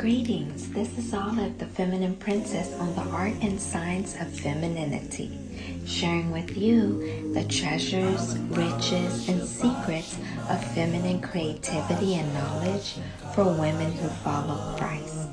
Greetings, this is Olive, the Feminine Princess, on the art and science of femininity, sharing with you the treasures, riches, and secrets of feminine creativity and knowledge for women who follow Christ.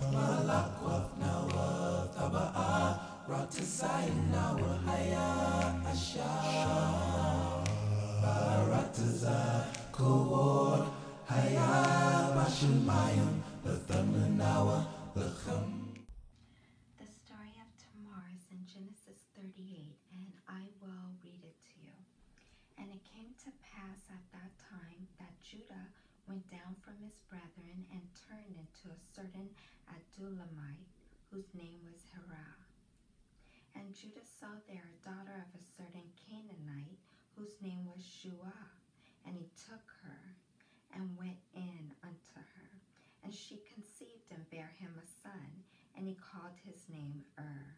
The story of Tamar is in Genesis 38, and I will read it to you. And it came to pass at that time that Judah went down from his brethren and turned into a certain Adullamite, whose name was Hirah. And Judah saw there a daughter of a certain Canaanite, whose name was Shua, and he took her and went in unto her. And she conceived and bare him a son, and he called his name Ur.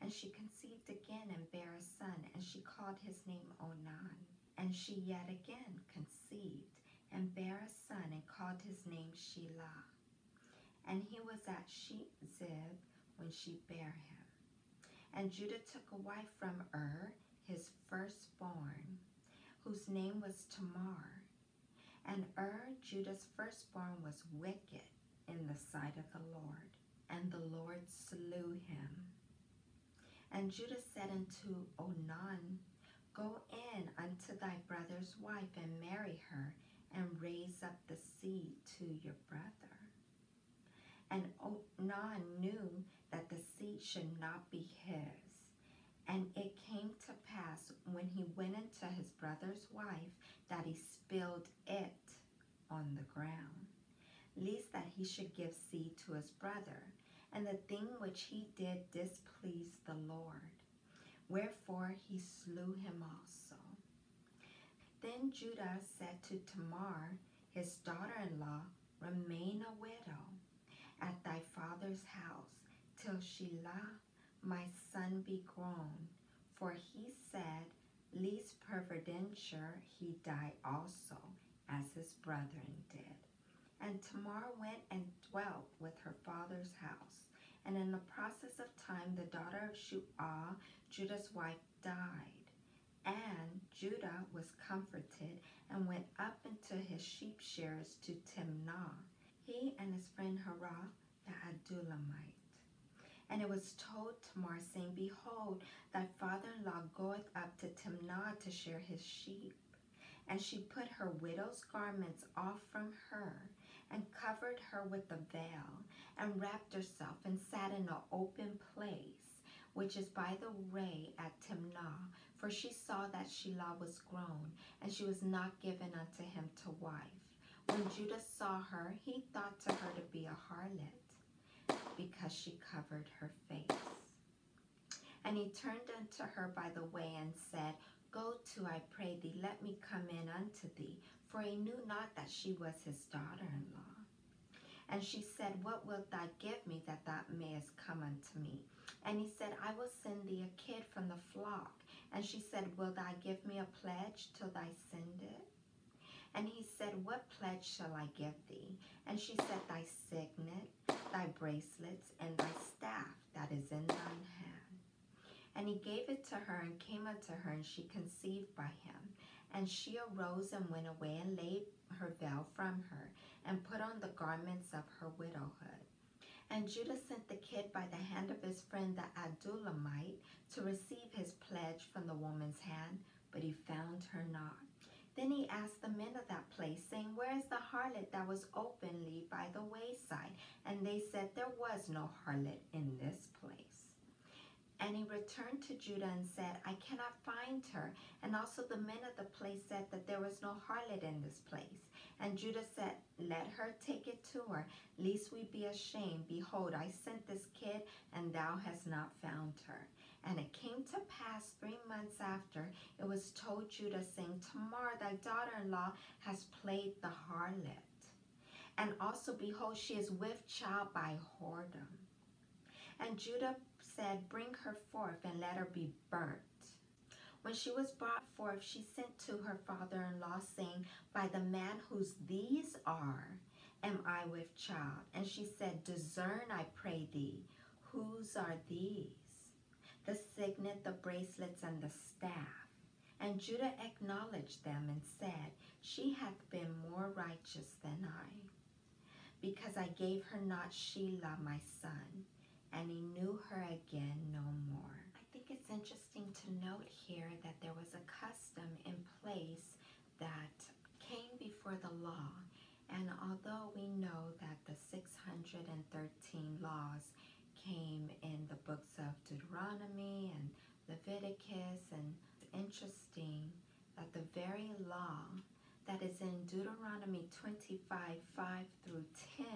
And she conceived again and bare a son, and she called his name Onan. And she yet again conceived and bare a son, and called his name Shelah. And he was at Zib when she bare him. And Judah took a wife from Ur, his firstborn, whose name was Tamar. And Ur, Judah's firstborn, was wicked in the sight of the Lord, and the Lord slew him. And Judah said unto Onan, Go in unto thy brother's wife and marry her, and raise up the seed to your brother. And Onan knew that the seed should not be his. And it came to pass when he went into his brother's wife that he spilled it on the ground, lest that he should give seed to his brother. And the thing which he did displeased the Lord. Wherefore he slew him also. Then Judah said to Tamar, his daughter-in-law, Remain a widow at thy father's house till Shelah my son be grown. For he said, Lest peradventure he die also, as his brethren did. And Tamar went and dwelt with her father's house. And in the process of time, the daughter of Shua, Judah's wife, died. And Judah was comforted and went up into his sheep shearers to Timnah, he and his friend Hirah the Adullamite. And it was told Tamar, saying, Behold, thy father-in-law goeth up to Timnah to shear his sheep. And she put her widow's garments off from her, and covered her with a veil, and wrapped herself, and sat in an open place, which is by the way at Timnah. For she saw that Shelah was grown, and she was not given unto him to wife. When Judah saw her, he thought to her to be a harlot because she covered her face. And he turned unto her by the way and said, Go to, I pray thee, let me come in unto thee. For he knew not that she was his daughter-in-law. And she said, What wilt thou give me that thou mayest come unto me? And he said, I will send thee a kid from the flock. And she said, Will thou give me a pledge till thou send it? And he said, What pledge shall I give thee? And she said, Thy signet, thy bracelets, and thy staff that is in thine hand. And he gave it to her and came unto her, and she conceived by him. And she arose and went away and laid her veil from her, and put on the garments of her widowhood. And Judah sent the kid by the hand of his friend the Adullamite to receive his pledge from the woman's hand, but he found her not. Then he asked the men of that place, saying, Where is the harlot that was openly by the wayside? And they said, There was no harlot in this place. And he returned to Judah and said, I cannot find her. And also the men of the place said that there was no harlot in this place. And Judah said, Let her take it to her, lest we be ashamed. Behold, I sent this kid, and thou hast not found her. And it came to pass three months after, it was told Judah, saying, Tamar, thy daughter-in-law, has played the harlot. And also, behold, she is with child by whoredom. And Judah said, Bring her forth, and let her be burnt. When she was brought forth, she sent to her father-in-law, saying, By the man whose these are, am I with child? And she said, Discern, I pray thee, whose are these? The signet, the bracelets, and the staff. And Judah acknowledged them and said, She hath been more righteous than I, because I gave her not Shelah my son, and he knew her again no more. I think it's interesting to note here that there was a custom in place that came before the law. And although we know that the 613 laws came in the books of Deuteronomy and Leviticus, and interesting that the very law that is in Deuteronomy 25 5 through 10,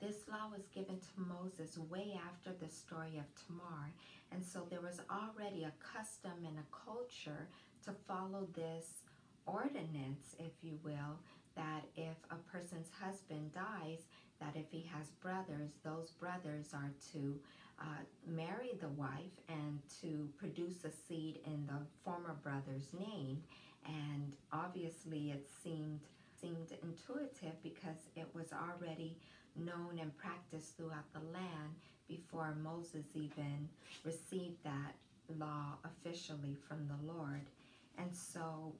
this law was given to Moses way after the story of Tamar. And so there was already a custom and a culture to follow this ordinance, if you will, that if a person's husband dies, that if he has brothers, those brothers are to uh, marry the wife and to produce a seed in the former brother's name. And obviously, it seemed seemed intuitive because it was already known and practiced throughout the land before Moses even received that law officially from the Lord. And so,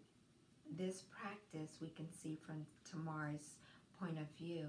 this practice we can see from Tamar's point of view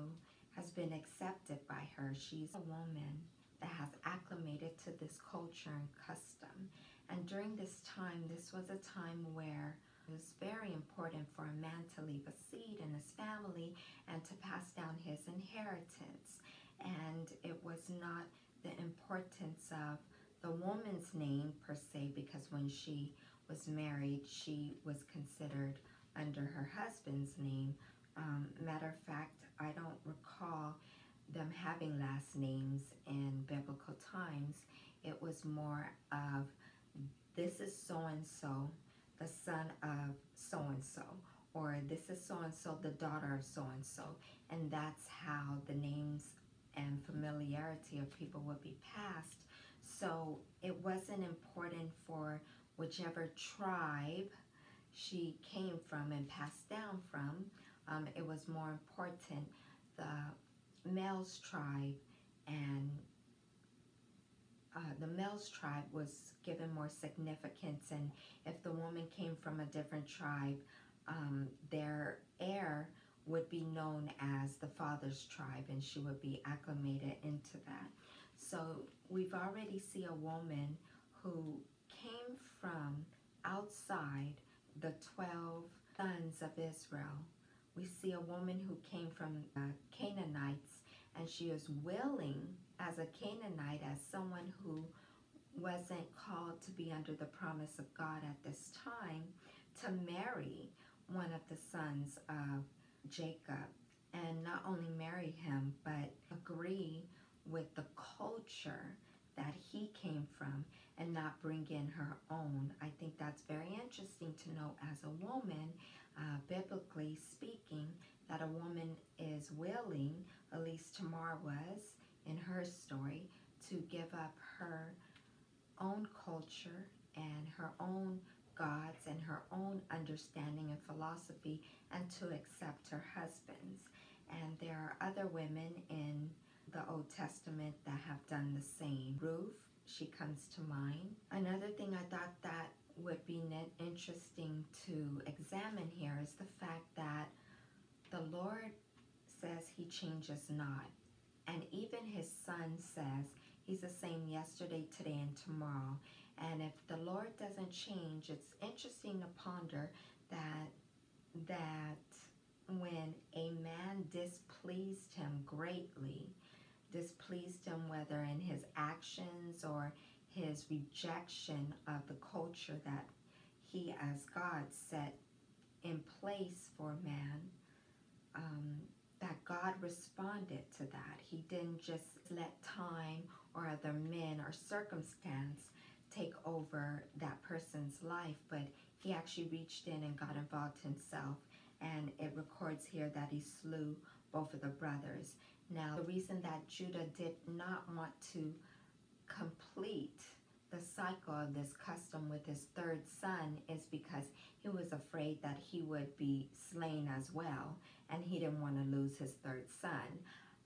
has been accepted by her. She's a woman that has acclimated to this culture and custom. And during this time, this was a time where it was very important for a man to leave a seed in his family and to pass down his inheritance. And it was not the importance of the woman's name per se, because when she was married, she was considered under her husband's name. Um, matter of fact, I don't recall them having last names in biblical times. It was more of this is so and so, the son of so and so, or this is so and so, the daughter of so and so. And that's how the names and familiarity of people would be passed. So it wasn't important for whichever tribe she came from and passed down from um, it was more important the male's tribe and uh, the male's tribe was given more significance and if the woman came from a different tribe um, their heir would be known as the father's tribe and she would be acclimated into that. So we've already see a woman who came from outside the 12 sons of Israel we see a woman who came from the Canaanites and she is willing as a Canaanite, as someone who wasn't called to be under the promise of God at this time, to marry one of the sons of Jacob and not only marry him, but agree with the culture that he came from and not bring in her own. I think that's very interesting to know as a woman uh, biblically speaking, that a woman is willing, at least Tamar was in her story, to give up her own culture and her own gods and her own understanding and philosophy and to accept her husband's. And there are other women in the Old Testament that have done the same. Ruth, she comes to mind. Another thing I thought that would be interesting to examine here is the fact that the Lord says he changes not. And even his son says he's the same yesterday, today, and tomorrow. And if the Lord doesn't change, it's interesting to ponder that that when a man displeased him greatly, displeased him whether in his actions or his rejection of the culture that he, as God, set in place for man, um, that God responded to that. He didn't just let time or other men or circumstance take over that person's life, but he actually reached in and got involved himself. And it records here that he slew both of the brothers. Now, the reason that Judah did not want to complete the cycle of this custom with his third son is because he was afraid that he would be slain as well, and he didn't want to lose his third son.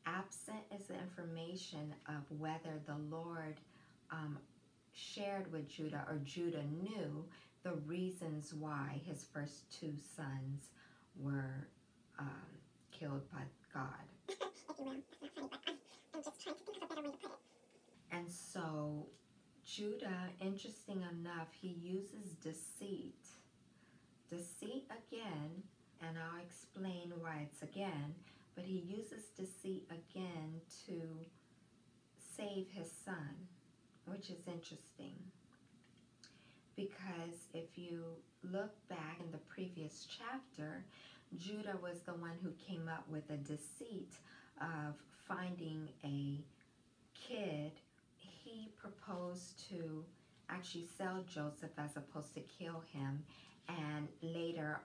Absent is the information of whether the Lord um, shared with Judah or Judah knew the reasons why his first two sons were um, killed by God. And so Judah, interesting enough, he uses deceit. Deceit again, and I'll explain why it's again, but he uses deceit again to save his son, which is interesting. Because if you look back in the previous chapter, Judah was the one who came up with a deceit of finding a kid. He proposed to actually sell Joseph as opposed to kill him, and later,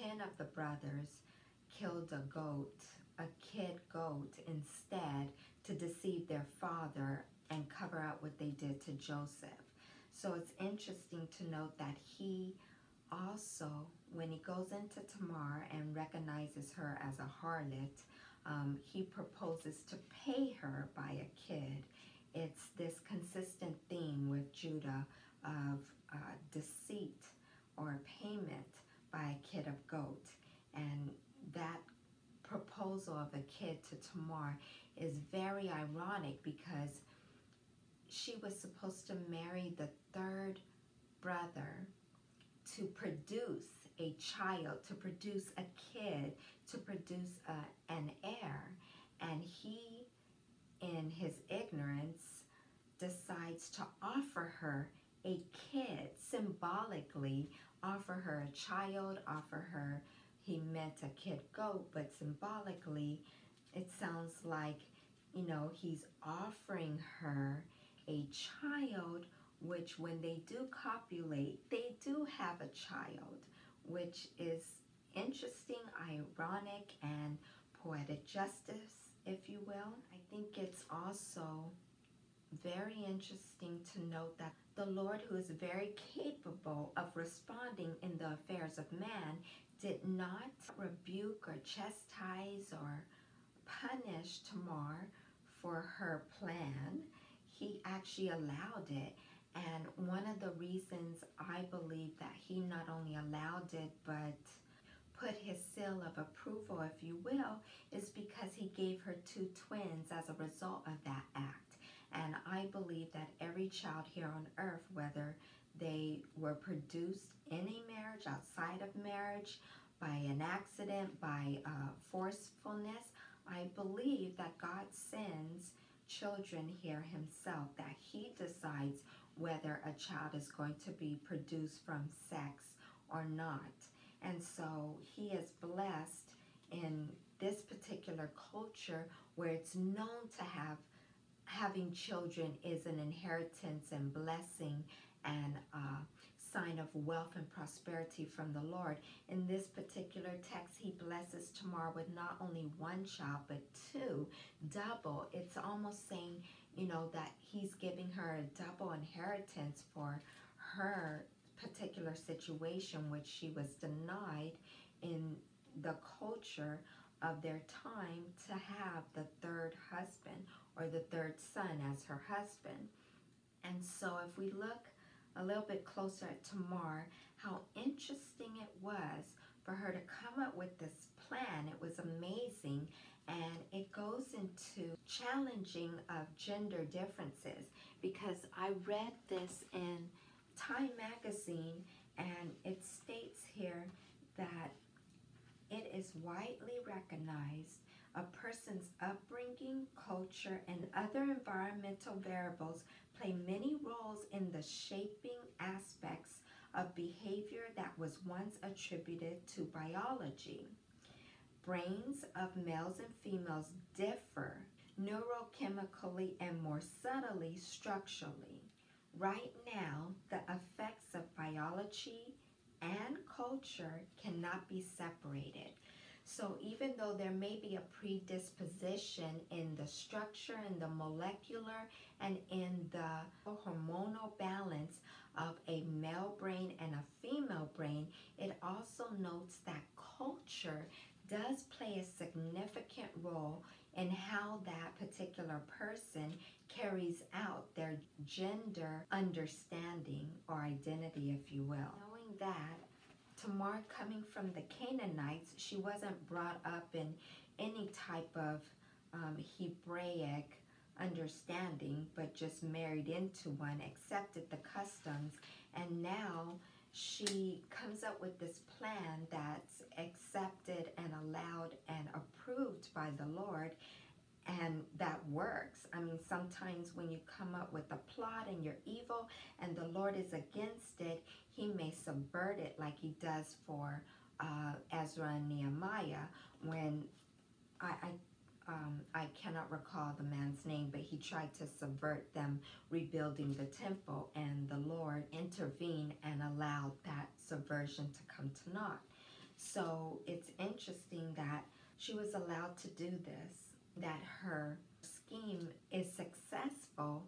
10 of the brothers killed a goat, a kid goat, instead to deceive their father and cover up what they did to Joseph. So it's interesting to note that he also, when he goes into Tamar and recognizes her as a harlot, um, he proposes to pay her by a kid. It's this consistent theme with Judah of uh, deceit or payment by a kid of goat. And that proposal of a kid to Tamar is very ironic because she was supposed to marry the third brother to produce a child, to produce a kid, to produce a, an heir. And he, in his ignorance, decides to offer her a kid, symbolically offer her a child, offer her, he meant a kid goat, but symbolically, it sounds like, you know, he's offering her a child, which when they do copulate, they do have a child, which is interesting, ironic, and poetic justice, if you will. I think it's also very interesting to note that the Lord, who is very capable of responding in the affairs of man, did not rebuke or chastise or punish Tamar for her plan he actually allowed it. And one of the reasons I believe that he not only allowed it, but put his seal of approval, if you will, is because he gave her two twins as a result of that act. And I believe that every child here on earth, whether they were produced in a marriage, outside of marriage, by an accident, by uh, forcefulness, I believe that God sends children here himself that he decides whether a child is going to be produced from sex or not. And so he is blessed in this particular culture where it's known to have having children is an inheritance and blessing and uh, sign of wealth and prosperity from the Lord. In this particular text, he blesses Tamar with not only one child, but two, double. It's almost saying, you know, that he's giving her a double inheritance for her particular situation, which she was denied in the culture of their time to have the third husband or the third son as her husband. And so if we look a little bit closer at Tamar, how interesting it was for her to come up with this plan. It was amazing and it goes into challenging of gender differences because I read this in Time magazine and it states here that it is widely recognized a person's upbringing, culture, and other environmental variables play many roles in the shaping aspects of behavior that was once attributed to biology. Brains of males and females differ neurochemically and more subtly structurally. Right now, the effects of biology and culture cannot be separated. So even though there may be a predisposition in the structure, in the molecular, and in the hormonal balance of a male brain and a female brain, it also notes that culture does play a significant role in how that particular person carries out their gender understanding or identity, if you will. Knowing that, Tamar coming from the Canaanites, she wasn't brought up in any type of um, Hebraic understanding, but just married into one, accepted the customs, and now she comes up with this plan that's accepted and allowed and approved by the Lord and that works. I mean, sometimes when you come up with a plot and you're evil and the Lord is against it, he may subvert it like he does for uh, Ezra and Nehemiah when I, I um, I cannot recall the man's name, but he tried to subvert them rebuilding the temple, and the Lord intervened and allowed that subversion to come to naught. So it's interesting that she was allowed to do this, that her scheme is successful,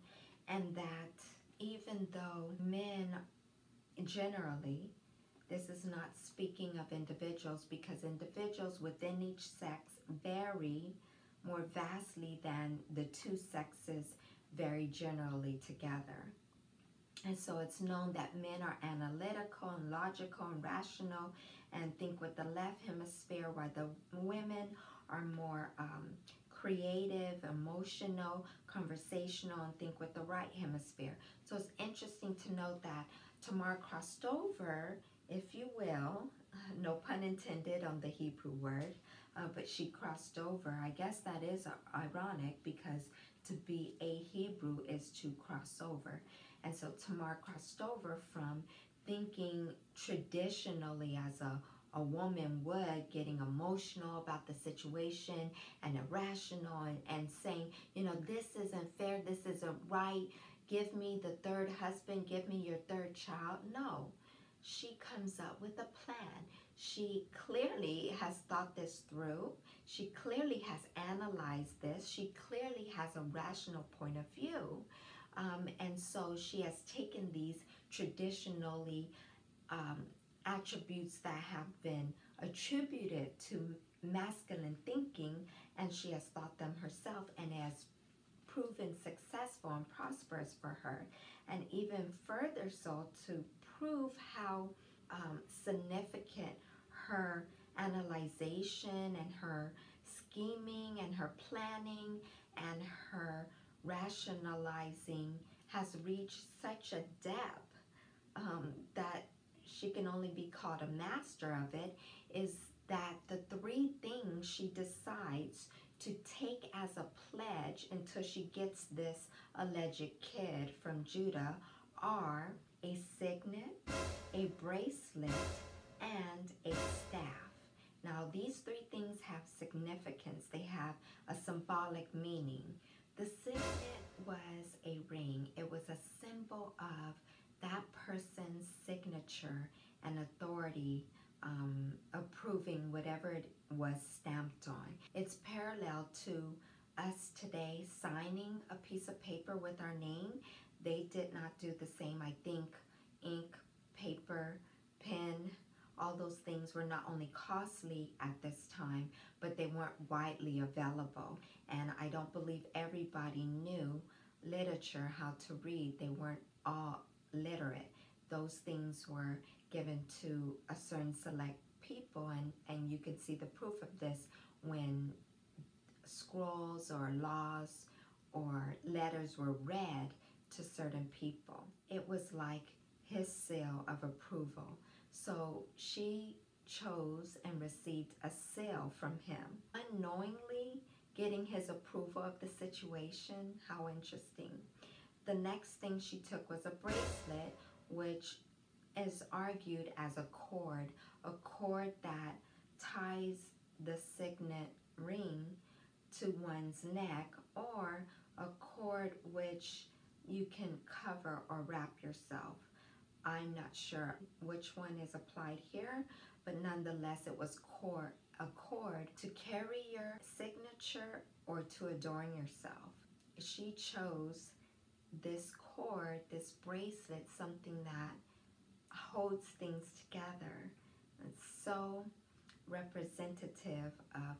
and that even though men generally, this is not speaking of individuals because individuals within each sex vary more vastly than the two sexes very generally together. And so it's known that men are analytical and logical and rational and think with the left hemisphere, while the women are more um, creative, emotional, conversational, and think with the right hemisphere. So it's interesting to note that Tamar crossed over, if you will, no pun intended on the Hebrew word, uh, but she crossed over. I guess that is ironic because to be a Hebrew is to cross over. And so Tamar crossed over from thinking traditionally as a, a woman would, getting emotional about the situation and irrational and, and saying, you know, this isn't fair, this isn't right, give me the third husband, give me your third child. No, she comes up with a plan. She clearly has thought this through. She clearly has analyzed this. She clearly has a rational point of view. Um, and so she has taken these traditionally um, attributes that have been attributed to masculine thinking and she has thought them herself and has proven successful and prosperous for her and even further so to prove how um, significant her analyzation and her scheming and her planning and her rationalizing has reached such a depth um, that she can only be called a master of it is that the three things she decides to take as a pledge until she gets this alleged kid from Judah are a signet, a bracelet, and a staff. Now, these three things have significance. They have a symbolic meaning. The signet was a ring. It was a symbol of that person's signature and authority um, approving whatever it was stamped on. It's parallel to us today signing a piece of paper with our name they did not do the same. I think ink, paper, pen, all those things were not only costly at this time, but they weren't widely available. And I don't believe everybody knew literature, how to read. They weren't all literate. Those things were given to a certain select people, and, and you can see the proof of this when scrolls or laws or letters were read to certain people. It was like his seal of approval. So she chose and received a seal from him. Unknowingly getting his approval of the situation, how interesting. The next thing she took was a bracelet, which is argued as a cord, a cord that ties the signet ring to one's neck, or a cord which you can cover or wrap yourself. I'm not sure which one is applied here, but nonetheless, it was cord, a cord to carry your signature or to adorn yourself. She chose this cord, this bracelet, something that holds things together. It's so representative of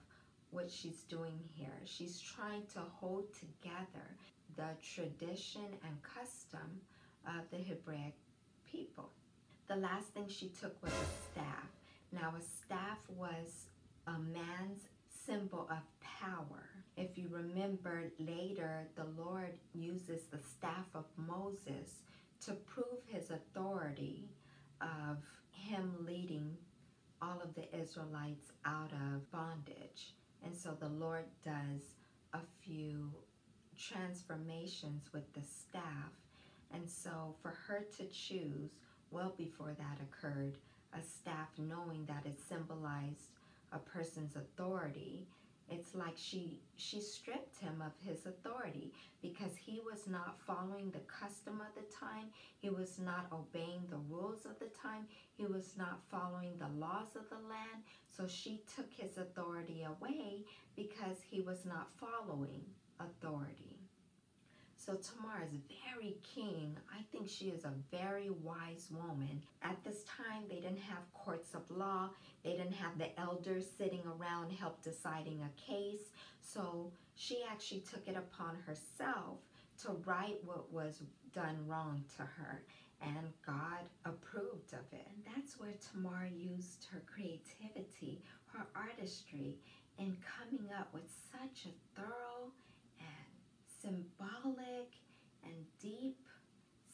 what she's doing here. She's trying to hold together the tradition and custom of the Hebraic people. The last thing she took was a staff. Now, a staff was a man's symbol of power. If you remember later, the Lord uses the staff of Moses to prove his authority of him leading all of the Israelites out of bondage. And so the Lord does a few transformations with the staff. And so for her to choose, well before that occurred, a staff knowing that it symbolized a person's authority, it's like she she stripped him of his authority because he was not following the custom of the time. He was not obeying the rules of the time. He was not following the laws of the land. So she took his authority away because he was not following authority so Tamar is very keen. I think she is a very wise woman. At this time, they didn't have courts of law. They didn't have the elders sitting around help deciding a case. So she actually took it upon herself to right what was done wrong to her. And God approved of it. And that's where Tamar used her creativity, her artistry, in coming up with such a thorough symbolic and deep,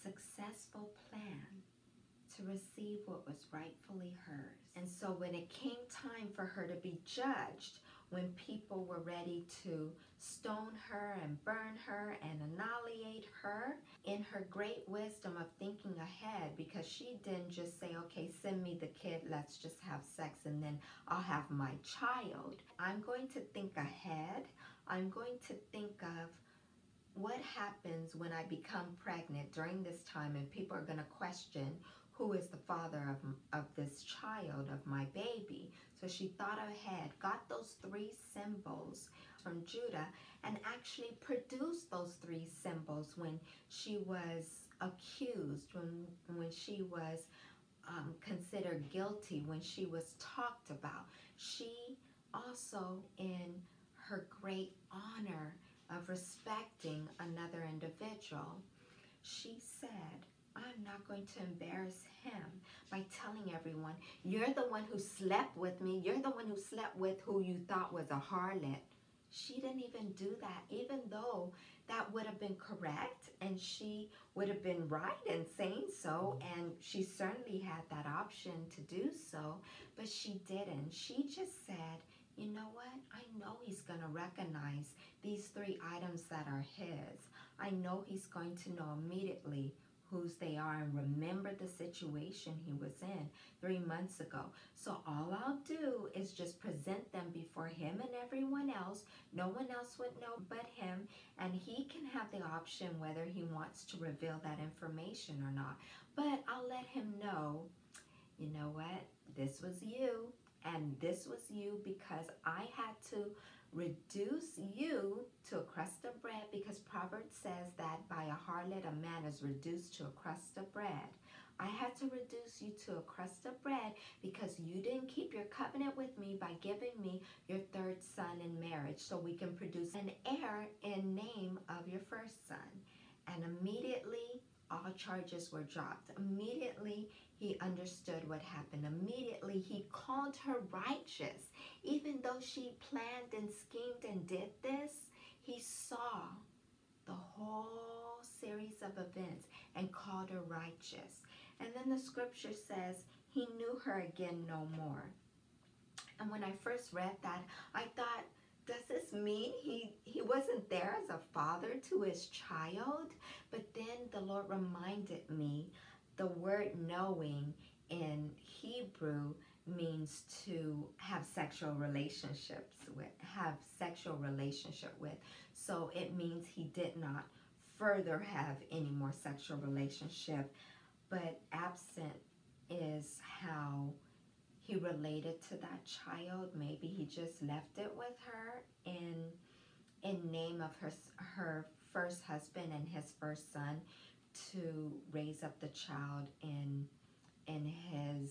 successful plan to receive what was rightfully hers. And so when it came time for her to be judged, when people were ready to stone her and burn her and annihilate her, in her great wisdom of thinking ahead, because she didn't just say, okay, send me the kid, let's just have sex, and then I'll have my child. I'm going to think ahead. I'm going to think of what happens when I become pregnant during this time and people are going to question who is the father of, of this child, of my baby. So she thought ahead, got those three symbols from Judah, and actually produced those three symbols when she was accused, when, when she was um, considered guilty, when she was talked about. She also, in her great honor, of respecting another individual, she said, I'm not going to embarrass him by telling everyone, you're the one who slept with me. You're the one who slept with who you thought was a harlot. She didn't even do that, even though that would have been correct and she would have been right in saying so. And she certainly had that option to do so, but she didn't. She just said, you know what? I know he's going to recognize these three items that are his. I know he's going to know immediately whose they are and remember the situation he was in three months ago. So all I'll do is just present them before him and everyone else. No one else would know but him, and he can have the option whether he wants to reveal that information or not. But I'll let him know, you know what? This was you. And this was you because I had to reduce you to a crust of bread because Proverbs says that by a harlot a man is reduced to a crust of bread. I had to reduce you to a crust of bread because you didn't keep your covenant with me by giving me your third son in marriage so we can produce an heir in name of your first son. And immediately all charges were dropped. Immediately he understood what happened. Immediately, he called her righteous. Even though she planned and schemed and did this, he saw the whole series of events and called her righteous. And then the scripture says he knew her again no more. And when I first read that, I thought, does this mean he, he wasn't there as a father to his child? But then the Lord reminded me the word knowing in Hebrew means to have sexual relationships with, have sexual relationship with. So it means he did not further have any more sexual relationship, but absent is how he related to that child. Maybe he just left it with her in in name of her her first husband and his first son to raise up the child in in his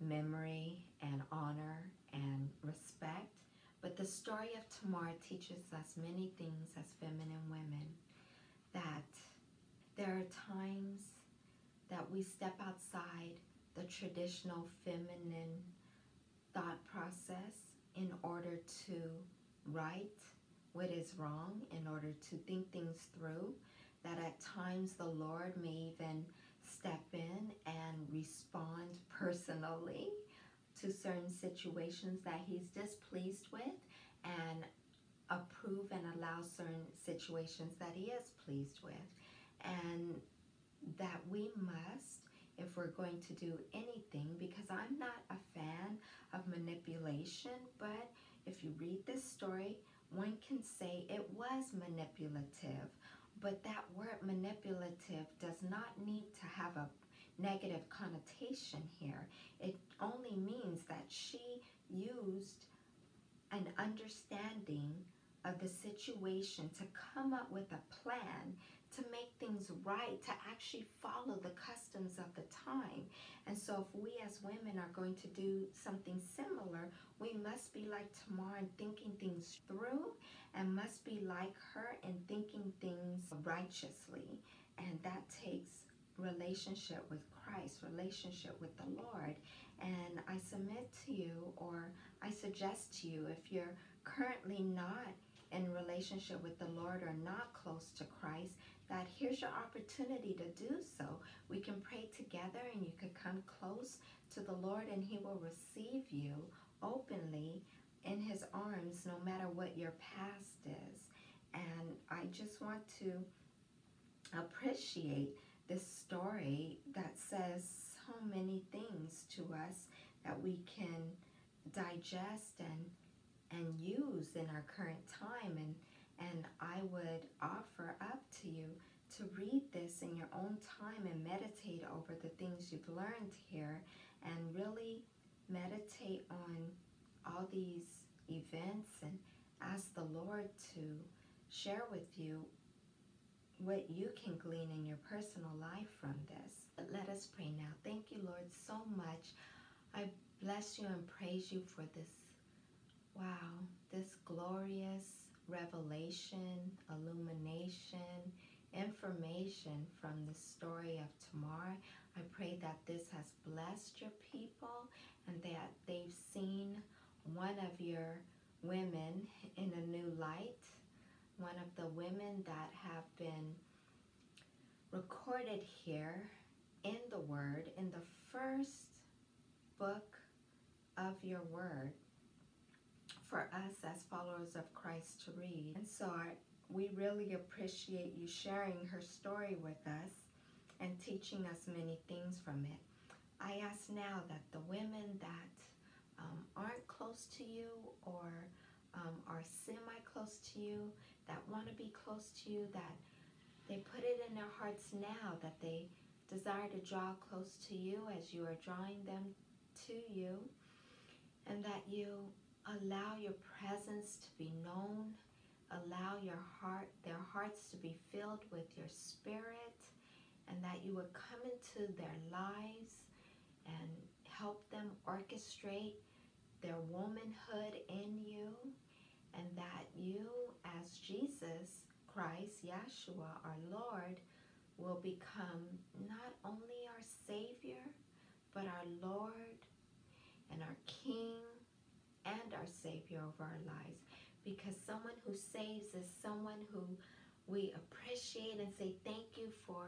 memory and honor and respect. But the story of Tamar teaches us many things as feminine women that there are times that we step outside the traditional feminine thought process in order to right what is wrong, in order to think things through, that at times the Lord may even step in and respond personally to certain situations that he's displeased with and approve and allow certain situations that he is pleased with. And that we must, if we're going to do anything, because I'm not a fan of manipulation, but if you read this story, one can say it was manipulative. But that word manipulative does not need to have a negative connotation here. It only means that she used an understanding of the situation to come up with a plan to make things right, to actually follow the customs of the time. And so, if we as women are going to do something similar, we must be like Tamar in thinking things through and must be like her in thinking things righteously. And that takes relationship with Christ, relationship with the Lord. And I submit to you, or I suggest to you, if you're currently not in relationship with the Lord or not close to Christ, that here's your opportunity to do so. We can pray together and you could come close to the Lord and He will receive you openly in His arms no matter what your past is. And I just want to appreciate this story that says so many things to us that we can digest and and use in our current time and and I would offer up to you to read this in your own time and meditate over the things you've learned here and really meditate on all these events and ask the Lord to share with you what you can glean in your personal life from this. But let us pray now. Thank you, Lord, so much. I bless you and praise you for this, wow, this glorious revelation, illumination, information from the story of Tamar. I pray that this has blessed your people and that they've seen one of your women in a new light, one of the women that have been recorded here in the Word, in the first book of your Word for us as followers of Christ to read. And so I, we really appreciate you sharing her story with us and teaching us many things from it. I ask now that the women that um, aren't close to you or um, are semi close to you, that want to be close to you, that they put it in their hearts now that they desire to draw close to you as you are drawing them to you, and that you allow your presence to be known, allow your heart, their hearts to be filled with your spirit, and that you would come into their lives and help them orchestrate their womanhood in you, and that you, as Jesus Christ, Yeshua, our Lord, will become not only our Savior, but our Lord and our King and our Savior over our lives. Because someone who saves is someone who we appreciate and say thank you for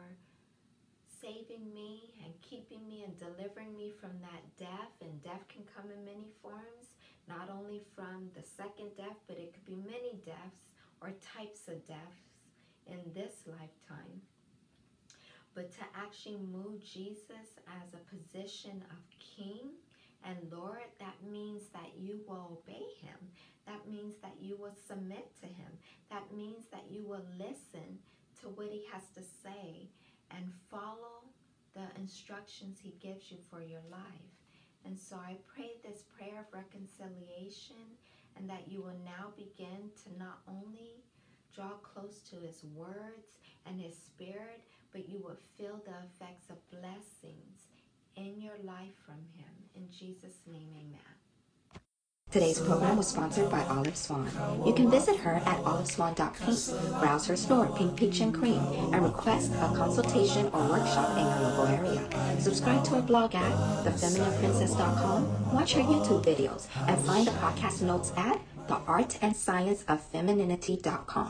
saving me and keeping me and delivering me from that death. And death can come in many forms, not only from the second death, but it could be many deaths or types of deaths in this lifetime. But to actually move Jesus as a position of king and Lord, that means that you will obey him. That means that you will submit to him. That means that you will listen to what he has to say and follow the instructions he gives you for your life. And so I pray this prayer of reconciliation and that you will now begin to not only draw close to His words and His Spirit, but you will feel the effects of blessings in your life from Him. In Jesus' name, amen. Today's program was sponsored by Olive Swan. You can visit her at oliveswan.pink, browse her store, Pink Peach and Cream, and request a consultation or workshop in your local area. Subscribe to her blog at thefeminineprincess.com, watch her YouTube videos, and find the podcast notes at theartandscienceoffemininity.com.